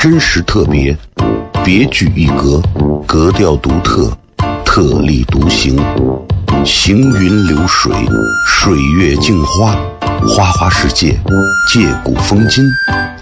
真实特别，别具一格，格调独特，特立独行，行云流水，水月镜花，花花世界，借古风今，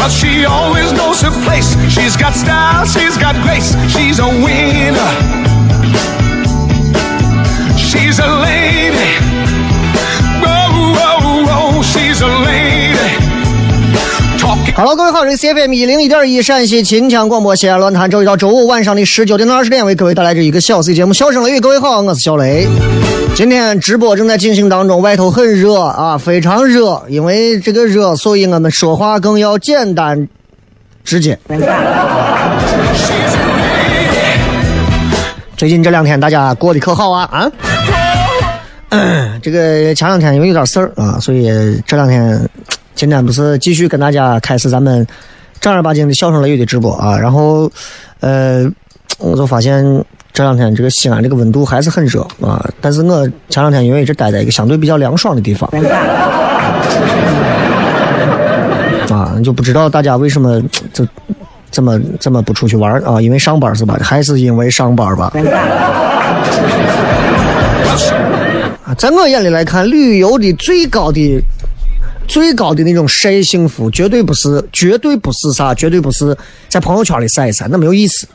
But she always knows her place. She's got style, she's got grace. She's a winner. She's a lady. Whoa, whoa, whoa, she's a lady. Talking. Hello，各位好，这里是 FM 一零一点一陕西秦腔广播西安论坛，周一到周五晚上的十九点到二十点为各位带来这一个小 C 节目《笑声雷雨》。各位好，我是小雷。今天直播正在进行当中，外头很热啊，非常热，因为这个热，所以我们说话更要简单直接。最近这两天大家过得可好啊啊？这个前两天因为有点事儿啊，所以这两天今天不是继续跟大家开始咱们正儿八经的笑声雷雨的直播啊。然后呃，我就发现这两天这个西安这个温度还是很热啊。但是我前两天因为一直待在一个相对比较凉爽的地方 啊，就不知道大家为什么就这么这么不出去玩啊？因为上班是吧？还是因为上班吧？啊，在我眼里来看，旅游的最高的、最高的那种晒幸福，绝对不是，绝对不是啥，绝对不是在朋友圈里晒一晒，那没有意思。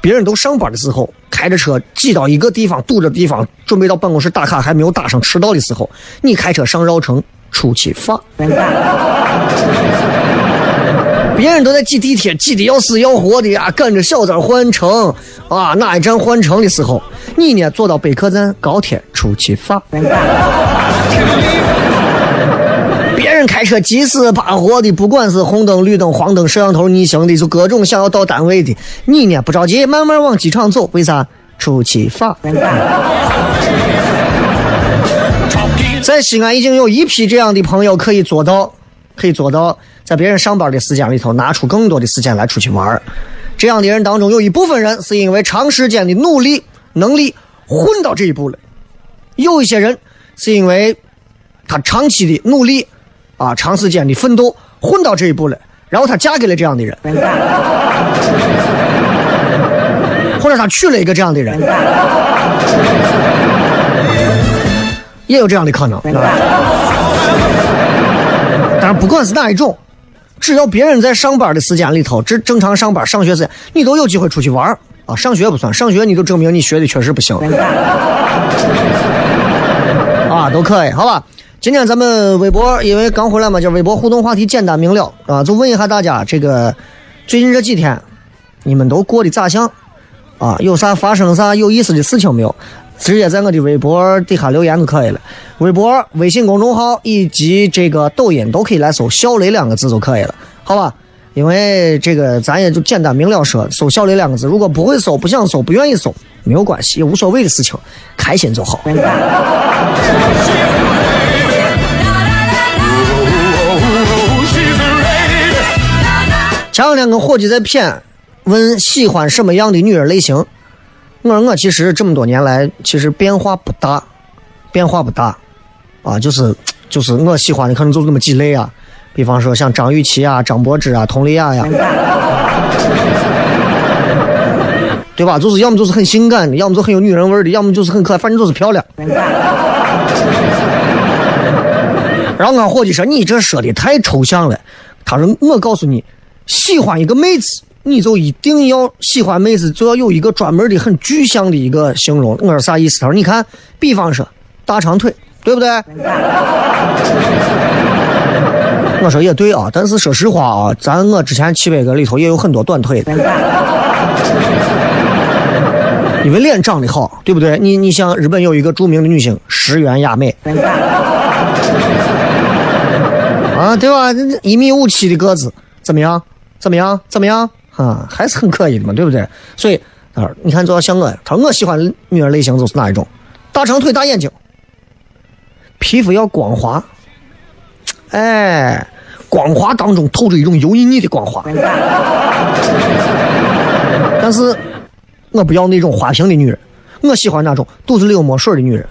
别人都上班的时候，开着车挤到一个地方，堵着地方，准备到办公室打卡还没有打上迟到的时候，你开车上绕城出去发。别人都在挤地铁，挤的要死要活的呀，赶着小子换乘啊，哪一站换乘的时候，你呢坐到北客站高铁出去发。开车急死扒活的，不管是红灯、绿灯、黄灯、摄像头逆行的，就各种想要到单位的，你呢不着急，慢慢往机场走，为啥？出去发。在西安已经有一批这样的朋友可以做到，可以做到在别人上班的时间里头拿出更多的时间来出去玩。这样的人当中，有一部分人是因为长时间的努力能力混到这一步了，有一些人是因为他长期的努力啊，长时间的奋斗混到这一步了，然后他嫁给了这样的人，或者他娶了一个这样的人，也有这样的可能。但是不管是哪一种，只要别人在上班的时间里头，正正常上班、上学时间，你都有机会出去玩啊。上学不算，上学你就证明你学的确实不行啊，都可以，好吧？今天咱们微博，因为刚回来嘛，就微博互动话题简单明了啊，就问一下大家，这个最近这几天你们都过得咋样啊？有啥发生啥有意思的事情没有？直接在我的微博底下留言就可以了。微博、微信公众号以及这个抖音都可以来搜“小雷”两个字就可以了，好吧？因为这个咱也就简单明了说，搜“小雷”两个字，如果不会搜、不想搜、不愿意搜，没有关系，也无所谓的事情，开心就好。前两天跟伙计在谝问喜欢什么样的女人类型，我说我其实这么多年来其实变化不大，变化不大，啊，就是就是我喜欢的可能就是那么几类啊，比方说像张雨绮啊、张柏芝啊、佟丽娅呀，对吧？就是要么就是很性感的，要么就很有女人味的，要么就是很可爱，反正就是漂亮。然后俺伙计说：“你这说的太抽象了。”他说：“我告诉你，喜欢一个妹子，你就一定要喜欢妹子，就要有一个专门的、很具象的一个形容。”我说啥意思？他说：“你看，比方说大长腿，对不对？”我说也对啊，但是说实话啊，咱我之前七百个里头也有很多短腿的，因为脸长得好，对不对？你你像日本有一个著名的女星石原亚美。啊，对吧？一米五七的个子，怎么样？怎么样？怎么样？啊，还是很可以的嘛，对不对？所以，啊，你看，就要像我，他说我喜欢女人类型就是哪一种？大长腿、大眼睛，皮肤要光滑，哎，光滑当中透着一种油腻腻的光滑。但是，我不要那种花瓶的女人，我喜欢那种肚子里有墨水的女人。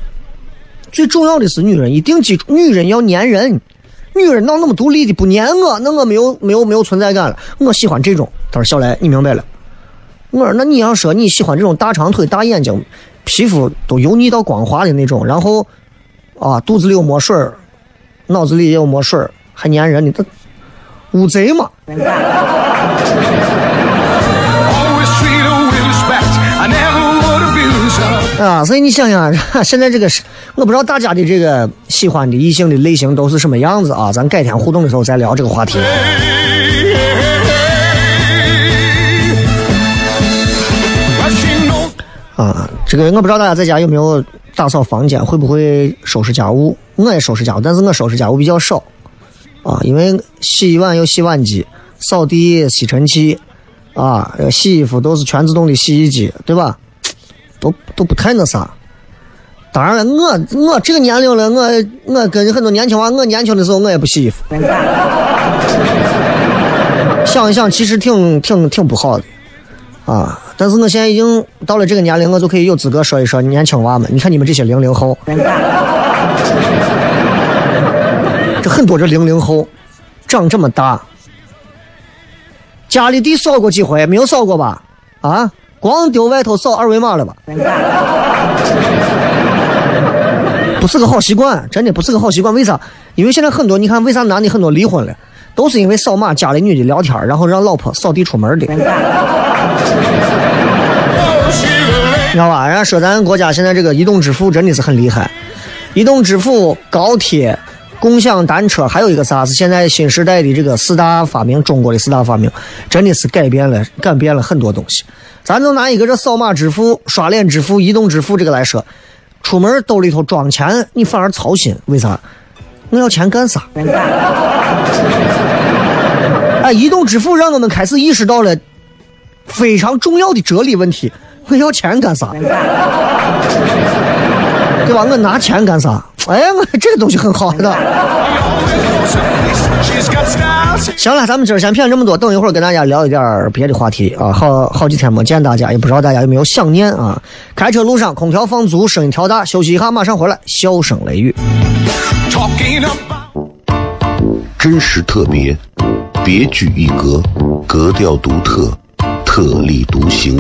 最重要的是，女人一定记住，女人要粘人。女人闹那么独立的不粘我，那我没有没有没有存在感了。我喜欢这种。他说：“小来，你明白了？”我说：“那你要说你喜欢这种大长腿、大眼睛、皮肤都油腻到光滑的那种，然后啊，肚子里有墨水儿脑子里也有墨水儿还粘人的，这乌贼嘛。”啊，所以你想想，现在这个是，我不知道大家的这个喜欢的异性的类型都是什么样子啊？咱改天互动的时候再聊这个话题。啊，这个我不知道大家在家有没有打扫房间，会不会收拾家务？我也收拾家务，但是我收拾家务比较少啊，因为洗碗有洗碗机，扫地吸尘器，啊，洗衣服都是全自动的洗衣机，对吧？都都不太那啥，当然了，我我这个年龄了，我我跟很多年轻娃，我年轻的时候我也不洗衣服。想一想，其实挺挺挺不好的，啊！但是我现在已经到了这个年龄，我就可以有资格说一说年轻娃们。你看你们这些零零后，这很多这零零后长这么大，家里地扫过几回？没有扫过吧？啊？光丢外头扫二维码了吧？不是个好习惯，真的不是个好习惯。为啥？因为现在很多，你看，为啥男的很多离婚了，都是因为扫码加了女的聊天，然后让老婆扫地出门的。你知道吧？人家说咱国家现在这个移动支付真的是很厉害，移动支付、高铁、共享单车，还有一个啥是现在新时代的这个四大发明，中国的四大发明，真的是改变了改变了很多东西。咱就拿一个这扫码支付、刷脸支付、移动支付这个来说，出门兜里头装钱，你反而操心，为啥？我要钱干啥？哎，移动支付让我们开始意识到了非常重要的哲理问题：我要钱干啥？对吧？我拿钱干啥？哎，我这个东西很好的。行了，咱们今儿先骗这么多，等一会儿跟大家聊一点别的话题啊。好好几天没见大家，也不知道大家有没有想念啊。开车路上空调放足，声音调大，休息一下，马上回来。笑声雷雨，真实特别，别具一格，格调独特，特立独行，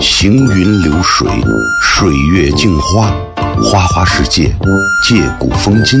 行云流水，水月镜花，花花世界，借古风今，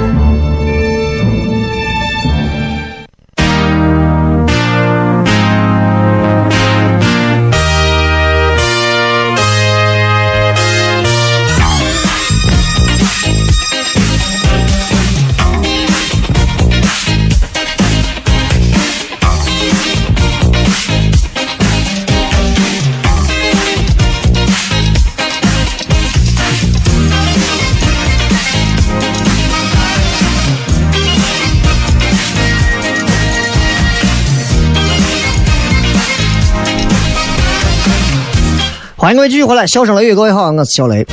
欢迎各位继续回来，笑声雷雨，各位好，我是小雷。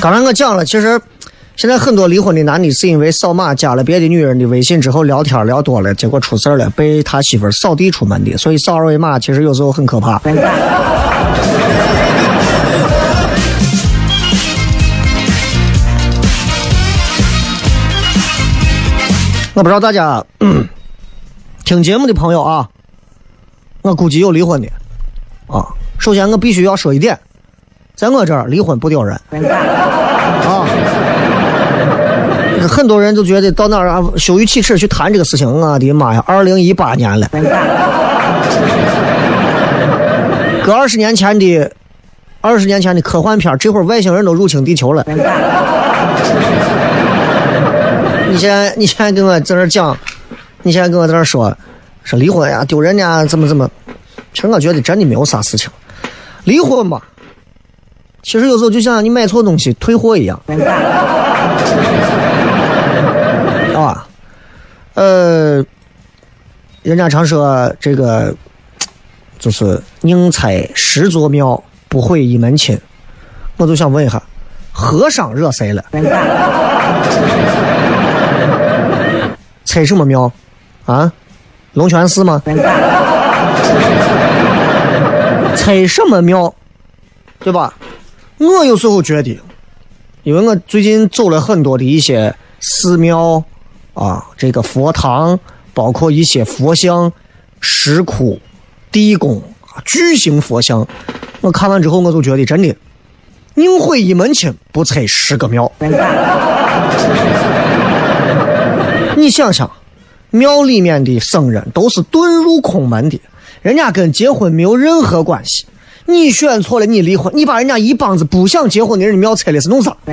刚才我讲了，其实现在很多离婚的男的是因为扫码加了别的女人的微信之后聊天聊多了，结果出事了，被他媳妇扫地出门的。所以扫二维码其实有时候很可怕。我不知道大家、嗯听节目的朋友啊，我估计有离婚的啊。首先，我必须要说一点，在我这儿离婚不丢人啊。很多人就觉得到那儿啊羞于启齿去谈这个事情，我的妈呀！二零一八年了，搁二十年前的二十年前的科幻片儿，这会儿外星人都入侵地球了。你现在你现在跟我在这儿讲，你现在跟我在这儿说说离婚呀、丢人呀，怎么怎么？其实我觉得真的没有啥事情。离婚吧，其实有时候就像你买错东西退货一样，啊，呃，人家常说这个就是宁拆十座庙，不毁一门亲。我就想问一下，和尚惹谁了？拆什么庙？啊，龙泉寺吗？拆什么庙？对吧？我有时候觉得，因为我最近走了很多的一些寺庙啊，这个佛堂，包括一些佛像、石窟、地宫、巨型佛像，我看完之后，我就觉得真的，宁毁一门亲，不拆十个庙。你想想，庙里面的僧人都是遁入空门的，人家跟结婚没有任何关系。你选错了，你离婚，你把人家一帮子不想结婚的人的庙拆了是弄啥？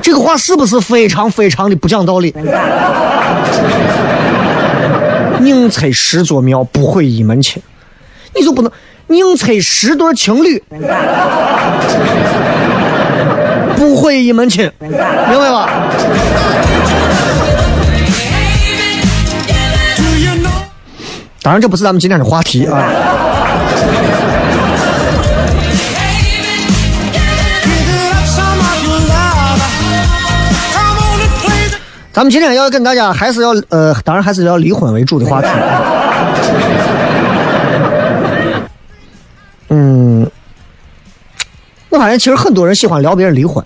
这个话是不是非常非常的不讲道理？宁拆十座庙，不毁一门亲，你就不能宁拆十对情侣？不毁一门亲，明白吧？当然，这不是咱们今天的话题啊。咱们今天要跟大家还是要呃，当然还是要离婚为主的话题。嗯，我发现其实很多人喜欢聊别人离婚。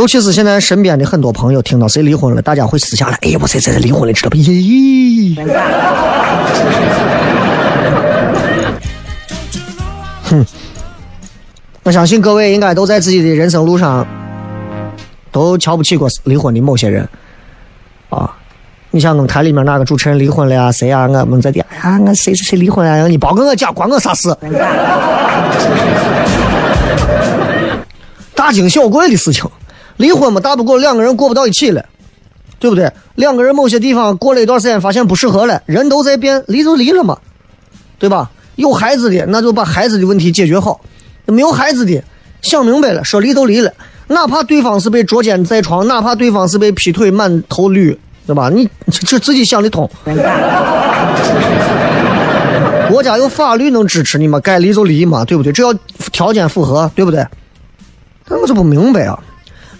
尤其是现在身边的很多朋友听到谁离婚了，大家会私下来，哎呀，我谁谁谁离婚了，知道不？咦，哼，我相信各位应该都在自己的人生路上都瞧不起过离婚的某些人啊。你像我们台里面那个主持人离婚了呀，谁呀？我们在的，哎呀，我谁谁谁离婚了？你别跟我讲，关我啥事？大惊小怪的事情。离婚嘛，大不过两个人过不到一起了，对不对？两个人某些地方过了一段时间，发现不适合了，人都在变，离就离了嘛，对吧？有孩子的，那就把孩子的问题解决好；没有孩子的，想明白了，说离就离了。哪怕对方是被捉奸在床，哪怕对方是被劈腿满头绿，对吧？你这自己想得通。国家有法律能支持你吗？该离就离嘛，对不对？只要条件符合，对不对？但我就不明白啊。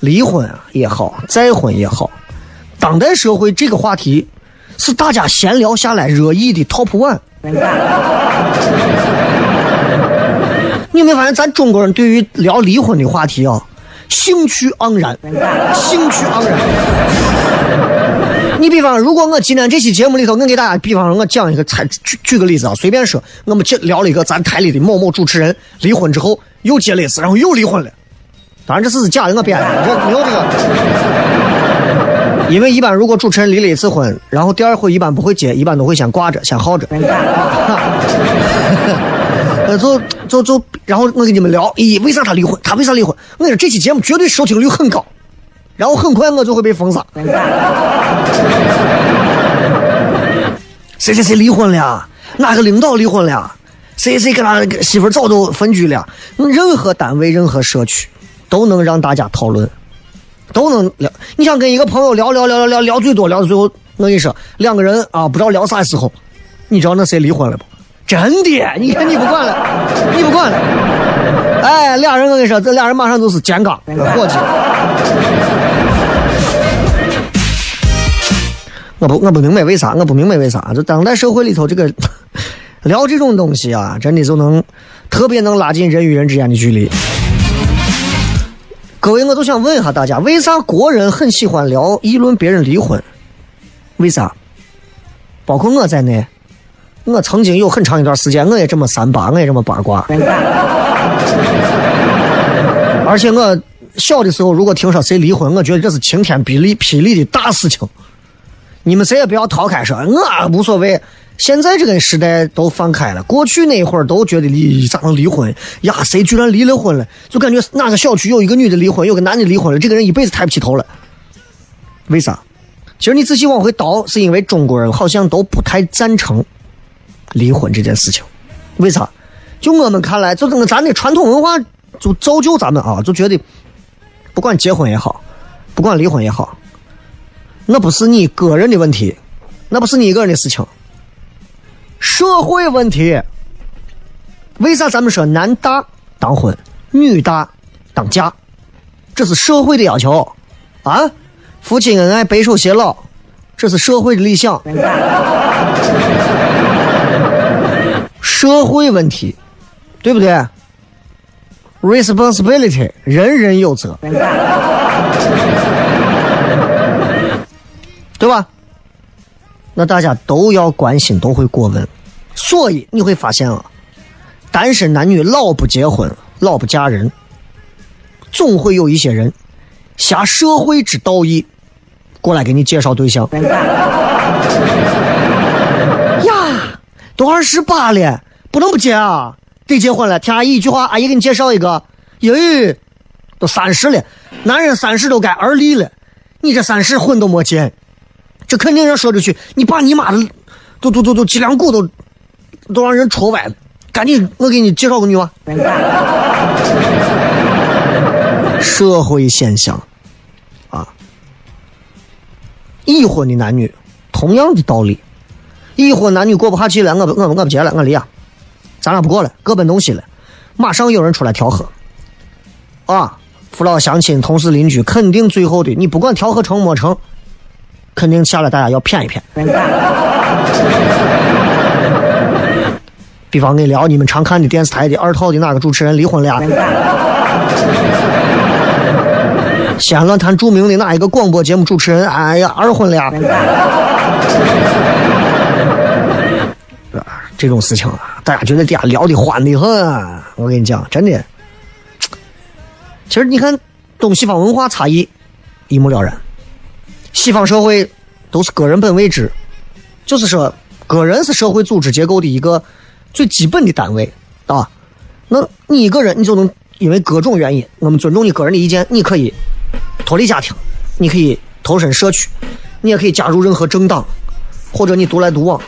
离婚啊也好，再婚也好，当代社会这个话题是大家闲聊下来热议的 top one。你有没有发现，咱中国人对于聊离婚的话题啊，兴趣盎然，兴趣盎然。你比方，如果我今天这期节目里头，我给大家，比方说，我讲一个，举举个例子啊，随便说，我们聊了一个咱台里的某某主持人离婚之后又结了一次，然后又离婚了。当然这是假的，我编的，这没有这个。因为一般如果主持人离了一次婚，然后第二回一般不会结，一般都会先挂着，先耗着。呃，就就就，然后我跟你们聊，咦，为啥他离婚？他为啥离婚？我说这期节目绝对收听率很高，然后很快我就会被封杀。谁谁谁离婚了？哪个领导离婚了？谁谁跟他媳妇早都分居了？任何单位、任何社区都能让大家讨论，都能聊。你想跟一个朋友聊聊聊聊聊聊最多聊到最后，我跟你说，两个人啊，不知道聊啥时候，你知道那谁离婚了不？真的，你看你不管了，你不管 了。哎，俩人我跟你说，这俩人马上都是肩杠伙计。我不我不明白为啥，我不明白为啥，就当代社会里头这个 聊这种东西啊，真的就能特别能拉近人与人之间的距离。各位，我就想问一下大家，为啥国人很喜欢聊议论别人离婚？为啥？包括我在内。我曾经有很长一段时间，我也这么三八，我也这么八卦。而且我小的时候，如果听说谁离婚，我觉得这是晴天霹雳霹雳的大事情。你们谁也不要逃开说，我无所谓。现在这个时代都放开了，过去那会儿都觉得离咋能离婚呀？谁居然离了婚了？就感觉哪个小区有一个女的离婚，有个男的离婚了，这个人一辈子抬不起头了。为啥？其实你仔细往回倒，是因为中国人好像都不太赞成。离婚这件事情，为啥？就我们看来，就个咱的传统文化就造就咱们啊，就觉得不管结婚也好，不管离婚也好，那不是你个人的问题，那不是你一个人的事情，社会问题。为啥咱们说男大当婚，女大当嫁？这是社会的要求啊！夫妻恩爱，白首偕老，这是社会的理想。社会问题，对不对？Responsibility，人人有责，对吧？那大家都要关心，都会过问，所以你会发现啊，单身男女老不结婚，老不嫁人，总会有一些人挟社会之道义，过来给你介绍对象。呀，都二十八了。不能不结啊，得结婚了。听阿姨一句话，阿姨给你介绍一个。咦，都三十了，男人三十都该而立了，你这三十婚都没结，这肯定要说出去，你把你妈的，都都都都脊梁骨都都让人戳歪了。赶紧，我给你介绍个女娃。社会现象啊，已婚的男女同样的道理，已婚男女过不下去了，我不我我不结了，我离啊。咱俩不过了，各奔东西了。马上有人出来调和，啊，父老乡亲、同事邻居，肯定最后的你不管调和成没成，肯定下来大家要骗一骗。比方跟你聊你们常看的电视台的二套的哪个主持人离婚了？西安论坛著名的哪一个广播节目主持人？哎呀，二婚了？这种事情啊。大家觉得底下聊的欢的很，我跟你讲，真的。其实你看东西方文化差异一目了然。西方社会都是个人本位制，就是说个人是社会组织结构的一个最基本的单位啊。那你一个人，你就能因为各种原因，我们尊重你个人的意见，你可以脱离家庭，你可以投身社区，你也可以加入任何政党，或者你独来独往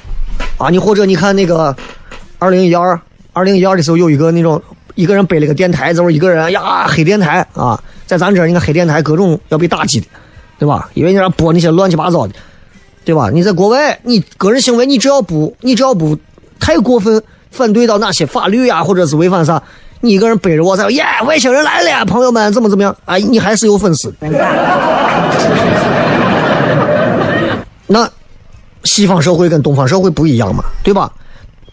啊，你或者你看那个。二零一二，二零一二的时候有一个那种一个人背了个电台，就是一个人呀黑电台啊，在咱这你看黑电台各种要被打击的，对吧？因为你那播那些乱七八糟的，对吧？你在国外，你个人行为你只要不你只要不太过分反对到哪些法律呀，或者是违反啥，你一个人背着我在耶外星人来了，朋友们怎么怎么样啊？你还是有粉丝。那西方社会跟东方社会不一样嘛，对吧？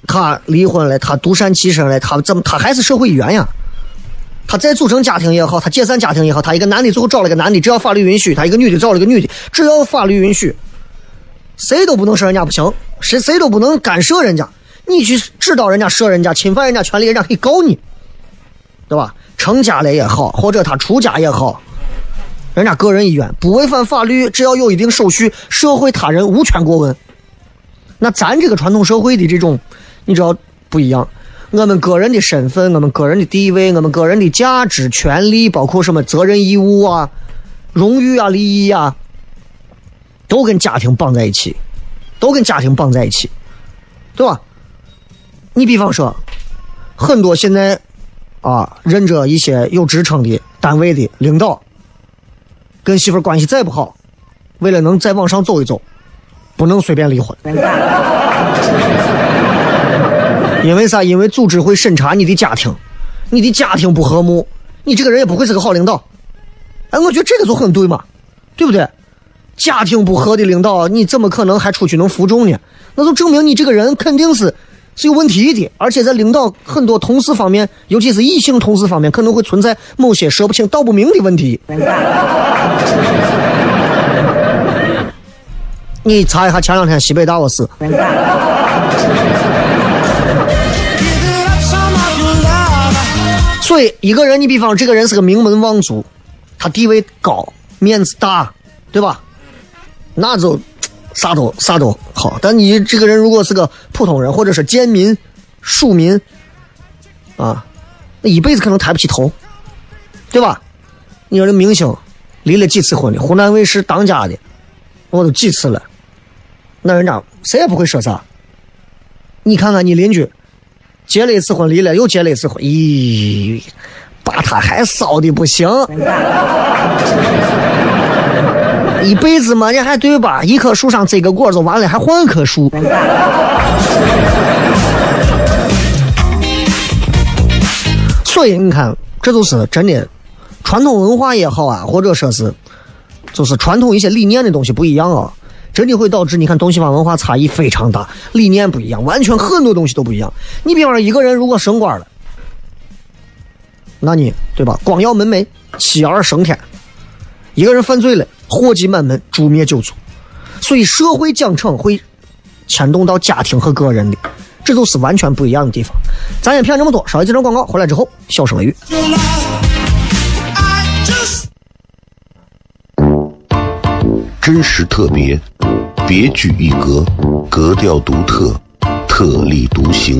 他离婚了，他独善其身了，他怎么他还是社会一员呀？他再组成家庭也好，他解散家庭也好，他一个男的最后找了个男的，只要法律允许；他一个女的找了个女的，只要法律允许，谁都不能说人家不行，谁谁都不能干涉人家。你去指导人家、说人家、侵犯人家权利，人家可以告你，对吧？成家了也好，或者他出家也好，人家个人意愿不违反法律，只要有一定手续，社会他人无权过问。那咱这个传统社会的这种，你知道不一样。我们个人的身份、我们个人的地位、我们个人的价值、权利，包括什么责任义务啊、荣誉啊、利益啊，都跟家庭绑在一起，都跟家庭绑在一起，对吧？你比方说，很多现在啊，任着一些有职称的单位的领导，跟媳妇关系再不好，为了能再往上走一走，不能随便离婚。因为啥？因为组织会审查你的家庭，你的家庭不和睦，你这个人也不会是个好领导。哎，我觉得这个就很对嘛，对不对？家庭不和的领导，你怎么可能还出去能服众呢？那就证明你这个人肯定是是有问题的，而且在领导很多同事方面，尤其是异性同事方面，可能会存在某些说不清道不明的问题。你查一下前两天西北大窝事。所以一个人，你比方这个人是个名门望族，他地位高，面子大，对吧？那就啥都啥都好。但你这个人如果是个普通人，或者是贱民、庶民，啊，那一辈子可能抬不起头，对吧？你说这明星离了几次婚的，湖南卫视当家的，我都几次了，那人家谁也不会说啥。你看看你邻居。结了一次婚，离了又结了一次婚，咦，把他还骚的不行，一辈子嘛，你还对吧？一棵树上摘个果就完了，还换棵树。所以你看，这就是真的，传统文化也好啊，或者说是，就是传统一些理念的东西不一样啊。真的会导致你看东西方文化差异非常大，理念不一样，完全很多东西都不一样。你比方说一个人如果升官了，那你对吧？光耀门楣，妻儿升天；一个人犯罪了，祸及满门，诛灭九族。所以社会奖惩会牵动到家庭和个人的，这都是完全不一样的地方。咱先骗这么多，稍微几张广告回来之后，小声雷雨。真实特别，别具一格，格调独特，特立独行，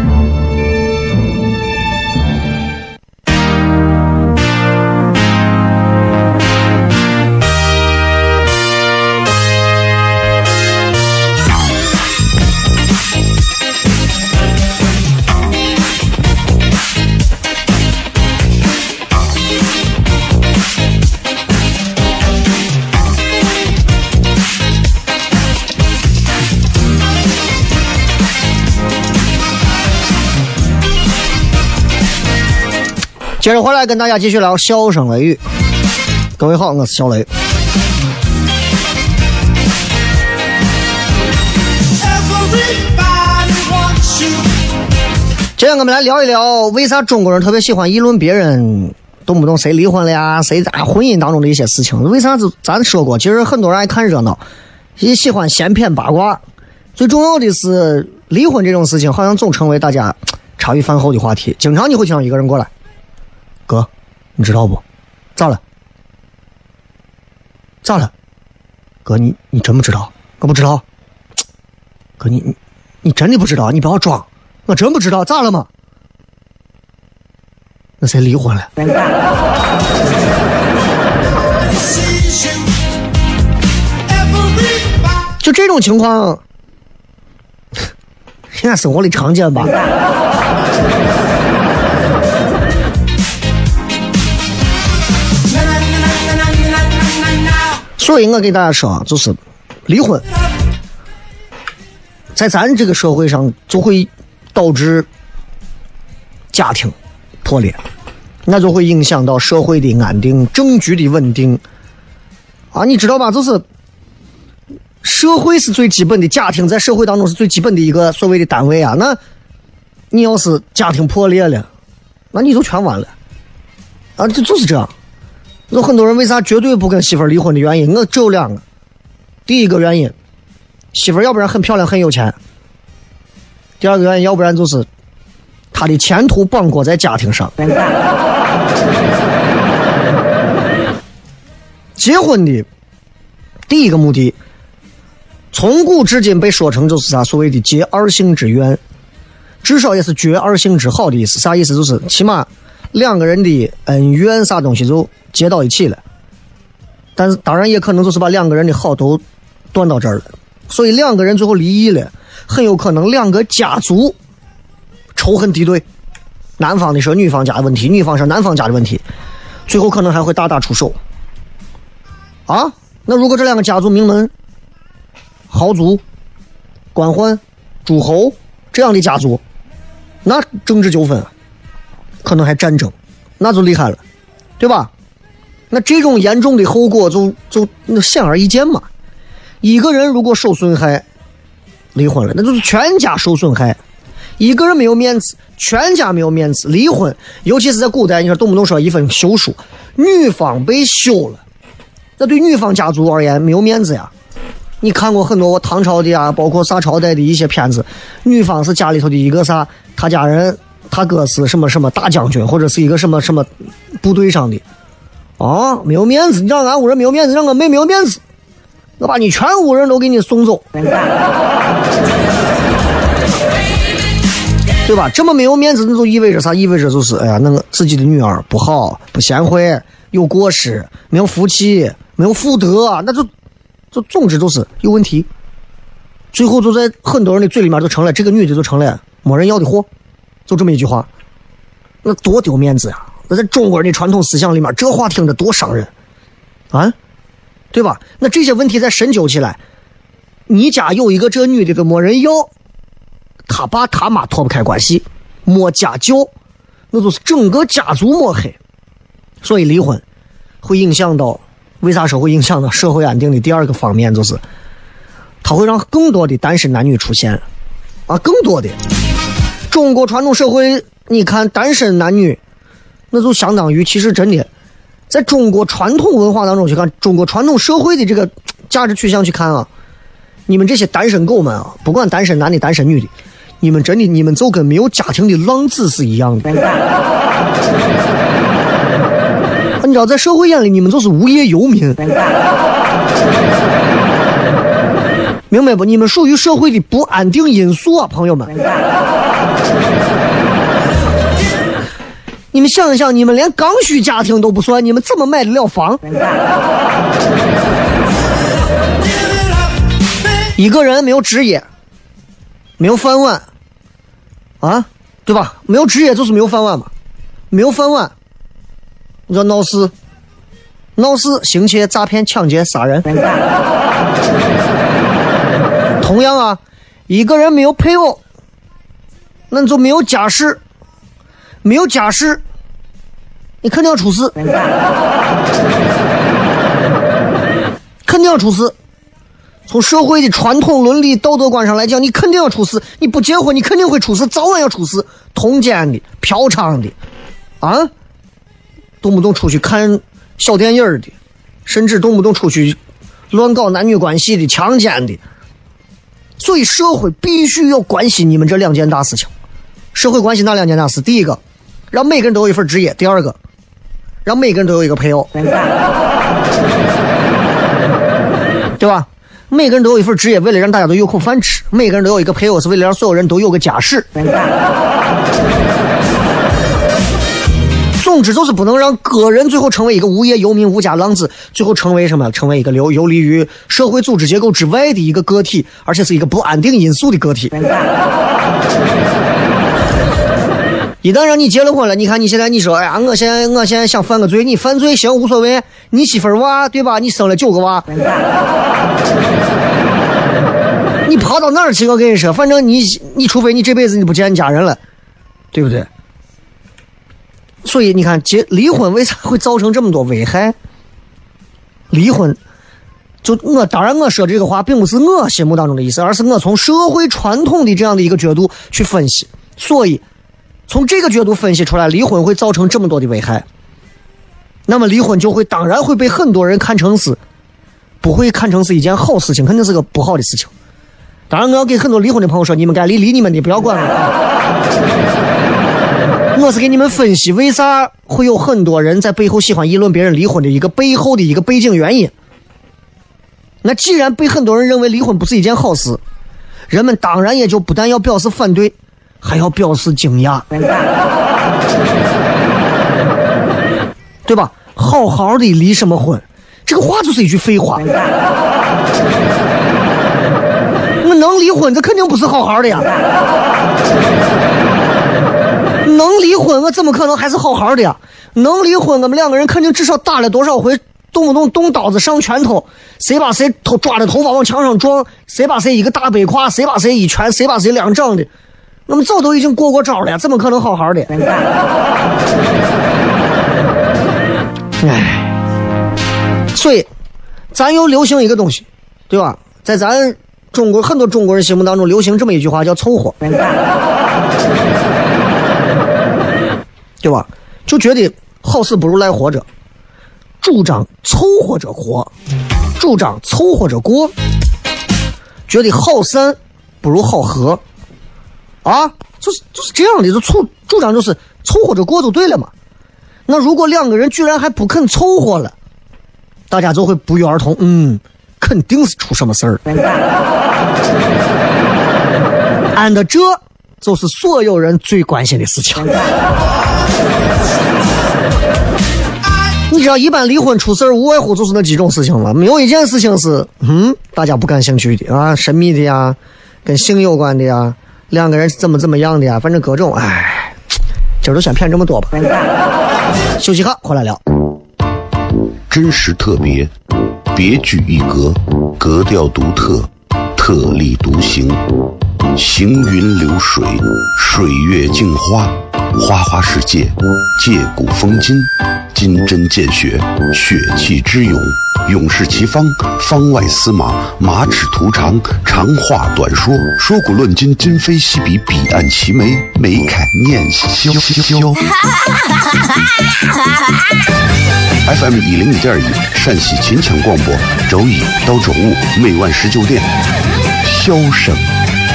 接着回来跟大家继续聊笑声雷雨。各位好，我是小雷。今天我们来聊一聊，为啥中国人特别喜欢议论别人，动不动谁离婚了呀，谁在、婚姻当中的一些事情？为啥子？咱说过，其实很多人爱看热闹，也喜欢闲篇八卦。最重要的是，离婚这种事情好像总成为大家茶余饭后的话题。经常你会听到一个人过来，哥，你知道不？咋了？咋了？哥，你你真不知道？我不知道。哥，你你你真的不知道？你不要装。我真不知道咋了嘛？那谁离婚了？就这种情况，现在生活里常见吧？所以我给大家说啊，就是离婚，在咱这个社会上就会导致家庭破裂，那就会影响到社会的安定、政局的稳定。啊，你知道吧？就是社会是最基本的，家庭在社会当中是最基本的一个所谓的单位啊。那你要是家庭破裂了，那你就全完了。啊，就就是这样。有很多人为啥绝对不跟媳妇离婚的原因，我只有两个。第一个原因，媳妇要不然很漂亮很有钱；第二个原因，要不然就是她的前途绑裹在家庭上。结婚的第一个目的，从古至今被说成就是啥所谓的结二性之冤，至少也是绝二性之好的意思。啥意思？就是起码两个人的恩怨啥东西就结到一起了。但是当然也可能就是把两个人的好都断到这儿了，所以两个人最后离异了，很有可能两个家族仇恨敌对，男方的说女方家的问题，女方说男方家的问题，最后可能还会大打出手。啊，那如果这两个家族名门、豪族、官宦、诸侯这样的家族，那政治纠纷可能还战争，那就厉害了，对吧？那这种严重的后果就就那显而易见嘛。一个人如果受损害，离婚了，那就是全家受损害。一个人没有面子，全家没有面子。离婚，尤其是在古代，你说动不动说一份休书，女方被休了，那对女方家族而言没有面子呀。你看过很多我唐朝的啊，包括啥朝代的一些片子，女方是家里头的一个啥，他家人他哥是什么什么大将军，或者是一个什么什么部队上的，啊，没有面子，你让俺屋人没有面子，让我妹没有面子，我把你全屋人都给你送走，对吧？这么没有面子，那就意味着啥？意味着就是，哎呀，那个自己的女儿不好，不贤惠，有过失，没有福气，没有福德，那就就总之就是有问题。最后就在很多人的嘴里面就成了这个女的就成了没人要的货，就这么一句话，那多丢面子呀！那在中国人的传统思想里面，这话听着多伤人。啊，对吧？那这些问题再深究起来，你家有一个这女的都没人要，他爸他妈脱不开关系，没家教，那就是整个家族抹黑，所以离婚会影响到，为啥说会影响到社会安定的第二个方面就是，它会让更多的单身男女出现，啊，更多的中国传统社会，你看单身男女，那就相当于其实真的，在中国传统文化当中去看，中国传统社会的这个价值取向去看啊，你们这些单身狗们啊，不管单身男的单身女的，你们真的你们就跟没有家庭的浪子是一样的。你知道，在社会眼里，你们就是无业游民，明白不？你们属于社会的不安定因素啊，朋友们。你们想一想，你们连刚需家庭都不算，你们怎么买得了房？一个人没有职业，没有饭碗，啊，对吧？没有职业就是没有饭碗嘛，没有饭碗，你说闹事，闹事、行窃、诈骗、抢劫、杀人。同样啊，一个人没有配偶，那就没有家室，没有家室，你肯定要出事，肯定要出事。从社会的传统伦理道德观上来讲，你肯定要出事。你不结婚，你肯定会出事，早晚要出事。通奸的、嫖娼的，啊，动不动出去看小电影的，甚至动不动出去乱搞男女关系的、强奸的。所以社会必须要关心你们这两件大事情。社会关心哪两件大事？第一个，让每个人都有一份职业；第二个，让每个人都有一个配偶，对吧？每个人都有一份职业，为了让大家都有口饭吃；每个人都有一个配偶，是为了让所有人都有个家室。总之就是不能让个人最后成为一个无业游民、无家浪子，最后成为什么？成为一个流游离于社会组织结构之外的一个个体，而且是一个不安定因素的个体。一旦让你结了婚了，你看你现在你说，哎呀，我现在我现在想犯个罪，你犯罪行无所谓，你媳妇儿娃对吧？你生了九个娃，你跑到哪儿去？我跟你说，反正你你除非你这辈子你不见你家人了，对不对？所以你看，结离婚为啥会造成这么多危害？离婚，就我当然我说这个话，并不是我心目当中的意思，而是我从社会传统的这样的一个角度去分析，所以。从这个角度分析出来，离婚会造成这么多的危害，那么离婚就会当然会被很多人看成是，不会看成是一件好事情，肯定是个不好的事情。当然，我要给很多离婚的朋友说，你们该离离你们的，不要管我。我是给你们分析为啥会有很多人在背后喜欢议论别人离婚的一个背后的一个背景原因。那既然被很多人认为离婚不是一件好事，人们当然也就不但要表示反对。还要表示惊讶，对吧？好好的离什么婚？这个话就是一句废话。我能离婚，这肯定不是好好的呀。能离婚，我怎么可能还是好好的呀？能离婚，我们两个人肯定至少打了多少回，动不动动刀子上拳头，谁把谁头抓着头发往墙上撞，谁把谁一个大背胯，谁把谁一拳，谁把谁两掌的。我们早都已经过过招了，怎么可能好好的？哎，所以，咱又流行一个东西，对吧？在咱中国很多中国人心目当中，流行这么一句话，叫凑合，对吧？就觉得好死不如赖活着，主张凑合着活，主张凑合着过，觉得好散不如好合。啊，就是就是这样的，就凑主张就是凑合着过就对了嘛。那如果两个人居然还不肯凑合了，大家就会不约而同，嗯，肯定是出什么事儿。按的这就是所有人最关心的事情。你知道，一般离婚出事儿，无外乎就是那几种事情了，没有一件事情是嗯大家不感兴趣的啊，神秘的呀，跟性有关的呀。两个人是怎么怎么样的呀？反正各种，哎，今儿就先骗这么多吧。休息哈，回来聊。真实特别，别具一格，格调独特，特立独行，行云流水，水月镜花，花花世界，借古风今，金针见血，血气之勇。勇士齐方，方外司马，马齿图长，长话短说，说古论今，今非昔比，彼岸齐眉，眉开眼笑。FM 一零一点一，陕西秦腔广播，周一到周五每晚十九点，笑声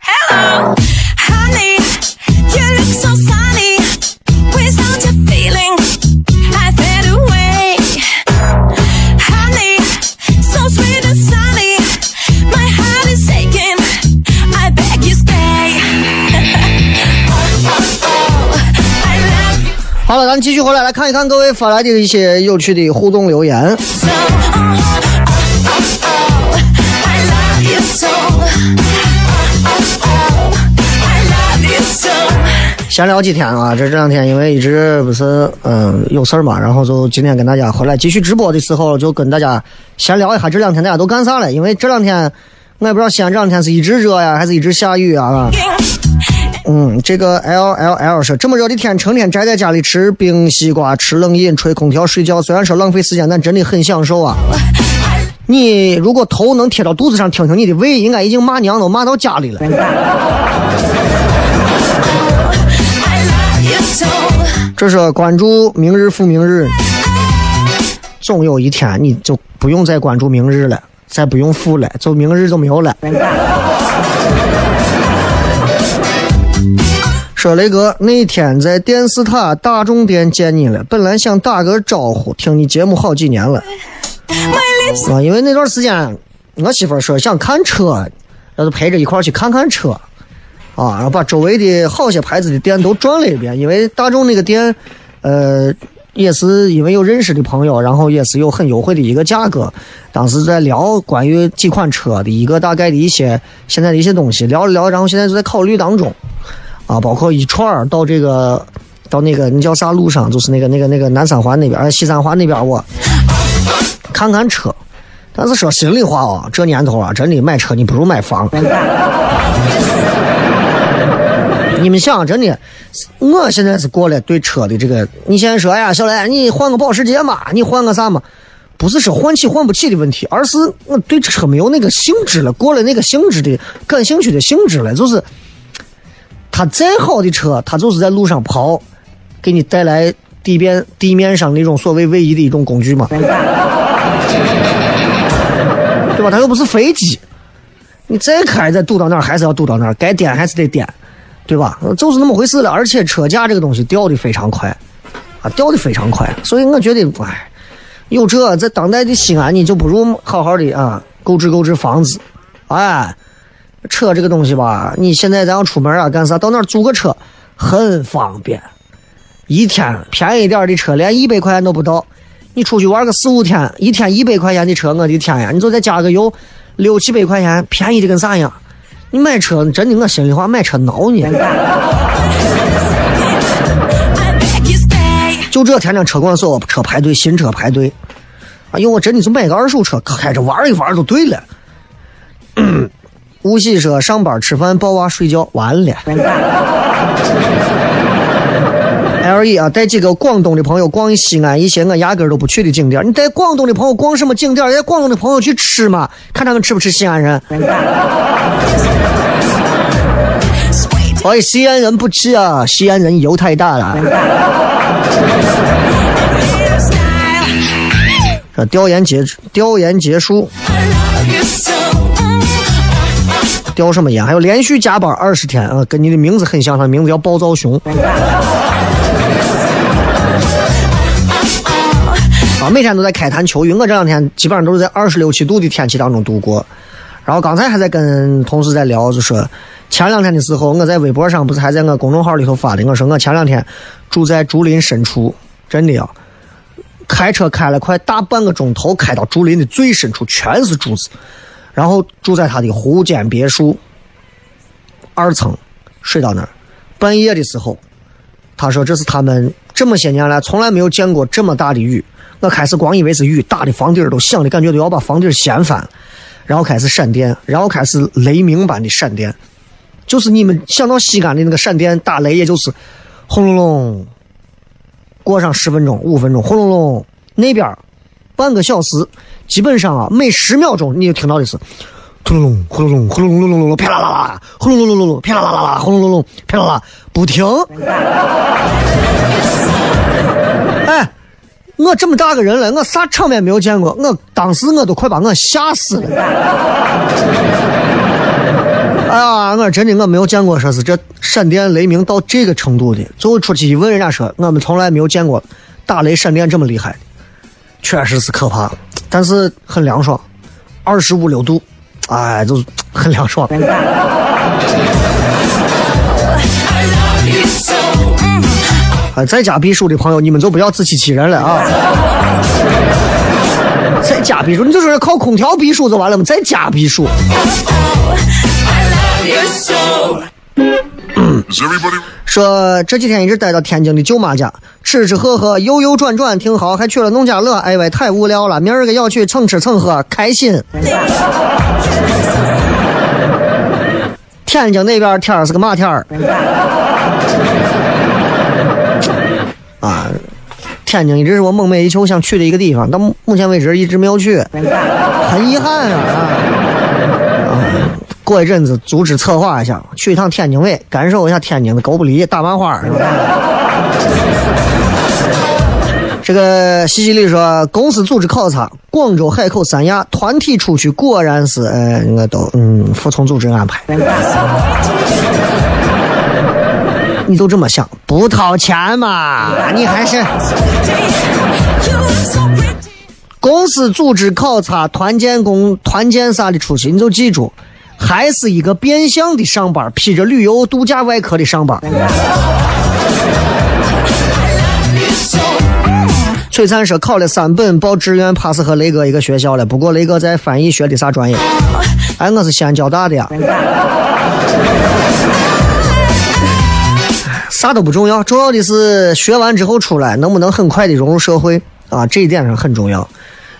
hello honey 好了咱们继续回来来看一看各位发来的一些有趣的互动留言。So 闲聊几天啊，这这两天因为一直不是嗯有事儿嘛，然后就今天跟大家回来继续直播的时候，就跟大家闲聊一下这两天大家都干啥了。因为这两天我也不知道西安这两天是一直热呀，还是一直下雨啊。嗯，这个 L L L 说，这么热的天，成天宅在家里吃冰西瓜、吃冷饮、吹空调、睡觉，虽然说浪费时间，但真的很享受啊。你如果头能贴到肚子上听听你的胃，应该已经骂娘都骂到家里了。这是关注明日复明日，总有一天你就不用再关注明日了，再不用复了，就明日就没有了。说雷哥，那天在电视塔大众店见你了，本来想打个招呼，听你节目好几年了 啊，因为那段时间我媳妇说想看车，那就陪着一块去看看车，啊，然后把周围的好些牌子的店都转了一遍，因为大众那个店，呃，也是因为有认识的朋友，然后也是有很优惠的一个价格。当时在聊关于几款车的一个大概的一些现在的一些东西，聊了聊，然后现在就在考虑当中，啊，包括一串到这个到那个那叫啥路上，就是那个那个那个南三环那边，西三环那边我。看看车。但是说心里话啊，这年头啊，真的买车你不如买房。你们想，真的，我现在是过了对车的这个，你现在说，哎呀，小雷，你换个保时捷嘛，你换个啥嘛？不是说换起换不起的问题，而是我对车没有那个兴致了，过了那个兴致的感兴趣的兴致了，就是它再好的车，它就是在路上跑，给你带来地面地面上那种所谓位移的一种工具嘛，对吧？它又不是飞机，你再开再堵到那儿还是要堵到那儿，该颠还是得颠，对吧？就是那么回事了。而且车价这个东西掉的非常快，啊，掉的非常快，所以我觉得，哎，有这在当代的西安，你就不如好好的啊，购置购置房子，哎，车这个东西吧，你现在咱要出门啊干啥，到那儿租个车很方便，一天便宜一点的车连一百块钱都不到。你出去玩个四五天，一天一百块钱的车，我的天呀！你就再加个油，六七百块钱，便宜的跟啥样？你买车真的，我心里话，买车挠你。就这天天车管所车排队，新车排队。哎呦，我真的就买个二手车，开着玩一玩就对了。嗯无锡说上班吃饭抱娃睡觉，完了。L E 啊，带几个广东的朋友逛西安一些我压根儿都不去的景点。你带广东的朋友逛什么景点？带广东的朋友去吃嘛，看他们吃不吃西安人。哎，西安人不吃啊，西安人油太大了。这调研结调研结束，调什么研？还有连续加班二十天啊，跟你的名字很像，他名字叫暴躁熊。每天都在开坛求雨，我这两天基本上都是在二十六七度的天气当中度过。然后刚才还在跟同事在聊，就说前两天的时候，我在微博上不是还在我公众号里头发的，我说我前两天住在竹林深处，真的啊，开车开了快大半个钟头，开到竹林的最深处，全是竹子，然后住在他的湖间别墅二层，睡到那儿。半夜的时候，他说这是他们这么些年来从来没有见过这么大的雨。我开始光以为是雨，打的房顶都响的感觉都要把房顶掀翻，然后开始闪电，然后开始雷鸣般的闪电，就是你们想到西安的那个闪电打雷，也就是轰隆隆，过上十分钟、五分钟，轰隆隆，那边半个小时，基本上啊，每十秒钟你就听到的是。轰隆隆，轰隆隆，轰隆隆隆隆隆，啪啦啦啦，轰隆隆隆隆隆，啪啦啦啦啦，轰隆隆隆，啪啦啦，不停。哎，我这么大个人了，我啥场面没有见过？我当时我都快把我吓死了。哎呀，我真的我没有见过，说是这闪电雷鸣到这个程度的。最后出去一问，人家说我们从来没有见过打雷闪电这么厉害的，确实是可怕，但是很凉爽，二十五六度，哎，就是很凉爽。在家避暑的朋友，你们就不要自欺欺人了啊！在家避暑，你就是靠空调避暑就完了吗？在家避暑。说这几天一直待到天津的舅妈家，吃吃喝喝，悠悠转转，挺好。还去了农家乐，哎喂，太无聊了。明儿个要去蹭吃蹭喝，开心。天津那边天儿是个嘛天儿？啊，天津一直是我梦寐以求想去的一个地方，到目前为止一直没有去，很遗憾啊。啊，过一阵子组织策划一下，去一趟天津卫，感受一下天津的狗不理、大麻花。是吧 这个西西里说，公司组织考察，广州、海口、三亚团体出去，果然是呃，我都嗯服从组织安排。你就这么想，不掏钱嘛？你还是公司组织考察、团建工、团建啥的出去，你就记住，还是一个变相的上班，披着旅游度假外壳的上班。璀璨说考了三本，报志愿，怕是和雷哥一个学校了。不过雷哥在翻译学的啥专业？哎，我是西安交大的呀。啥都不重要，重要的是学完之后出来能不能很快的融入社会啊，这一点上很重要。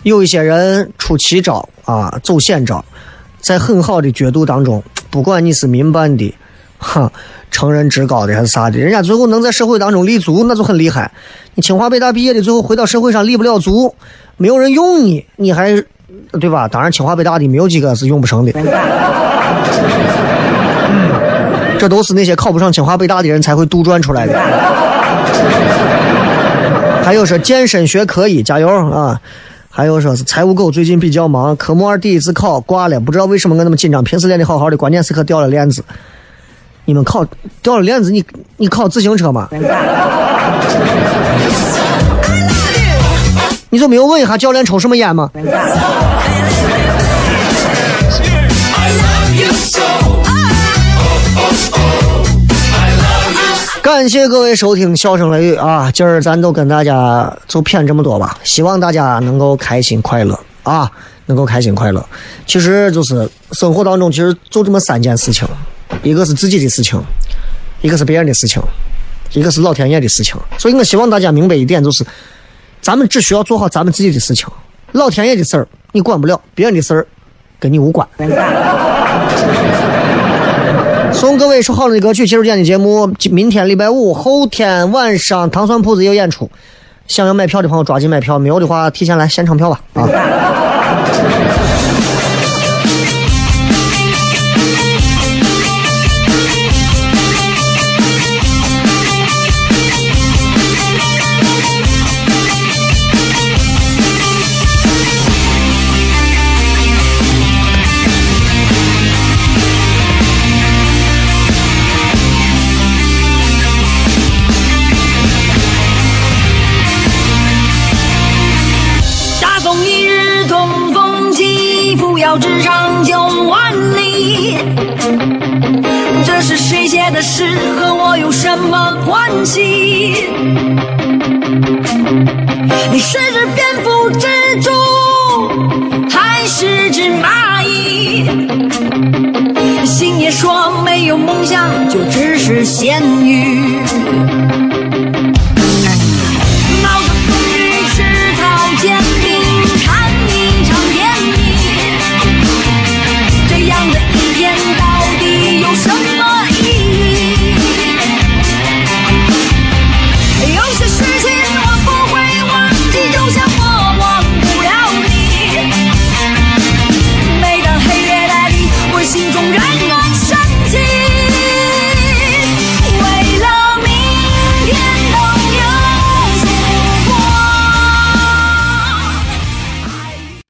有一些人出奇招啊，走险招，在很好的角度当中，不管你是民办的，哈，成人职高的还是啥的，人家最后能在社会当中立足，那就很厉害。你清华北大毕业的，最后回到社会上立不了足，没有人用你，你还对吧？当然，清华北大的没有几个是用不成的。这都是那些考不上清华北大的人才会杜撰出来的。还有说健身学可以，加油啊！还有说是财务狗最近比较忙，科目二第一次考挂了，不知道为什么我那么紧张，平时练的好好的，关键时刻掉了链子。你们考掉了链子，你你考自行车吗？你就没有问一下教练抽什么烟吗？感谢各位收听《笑声雷雨》啊！今儿咱都跟大家就谝这么多吧，希望大家能够开心快乐啊，能够开心快乐。其实就是生活当中，其实就这么三件事情，一个是自己的事情，一个是别人的事情，一个是老天爷的事情。所以我希望大家明白一点，就是咱们只需要做好咱们自己的事情，老天爷的事儿你管不了，别人的事儿跟你无关。送各位一首好的歌曲，结束今天的节目。明天礼拜五，后天晚上糖蒜铺子有演出，想要买票的朋友抓紧买票，没有的话提前来现场票吧啊！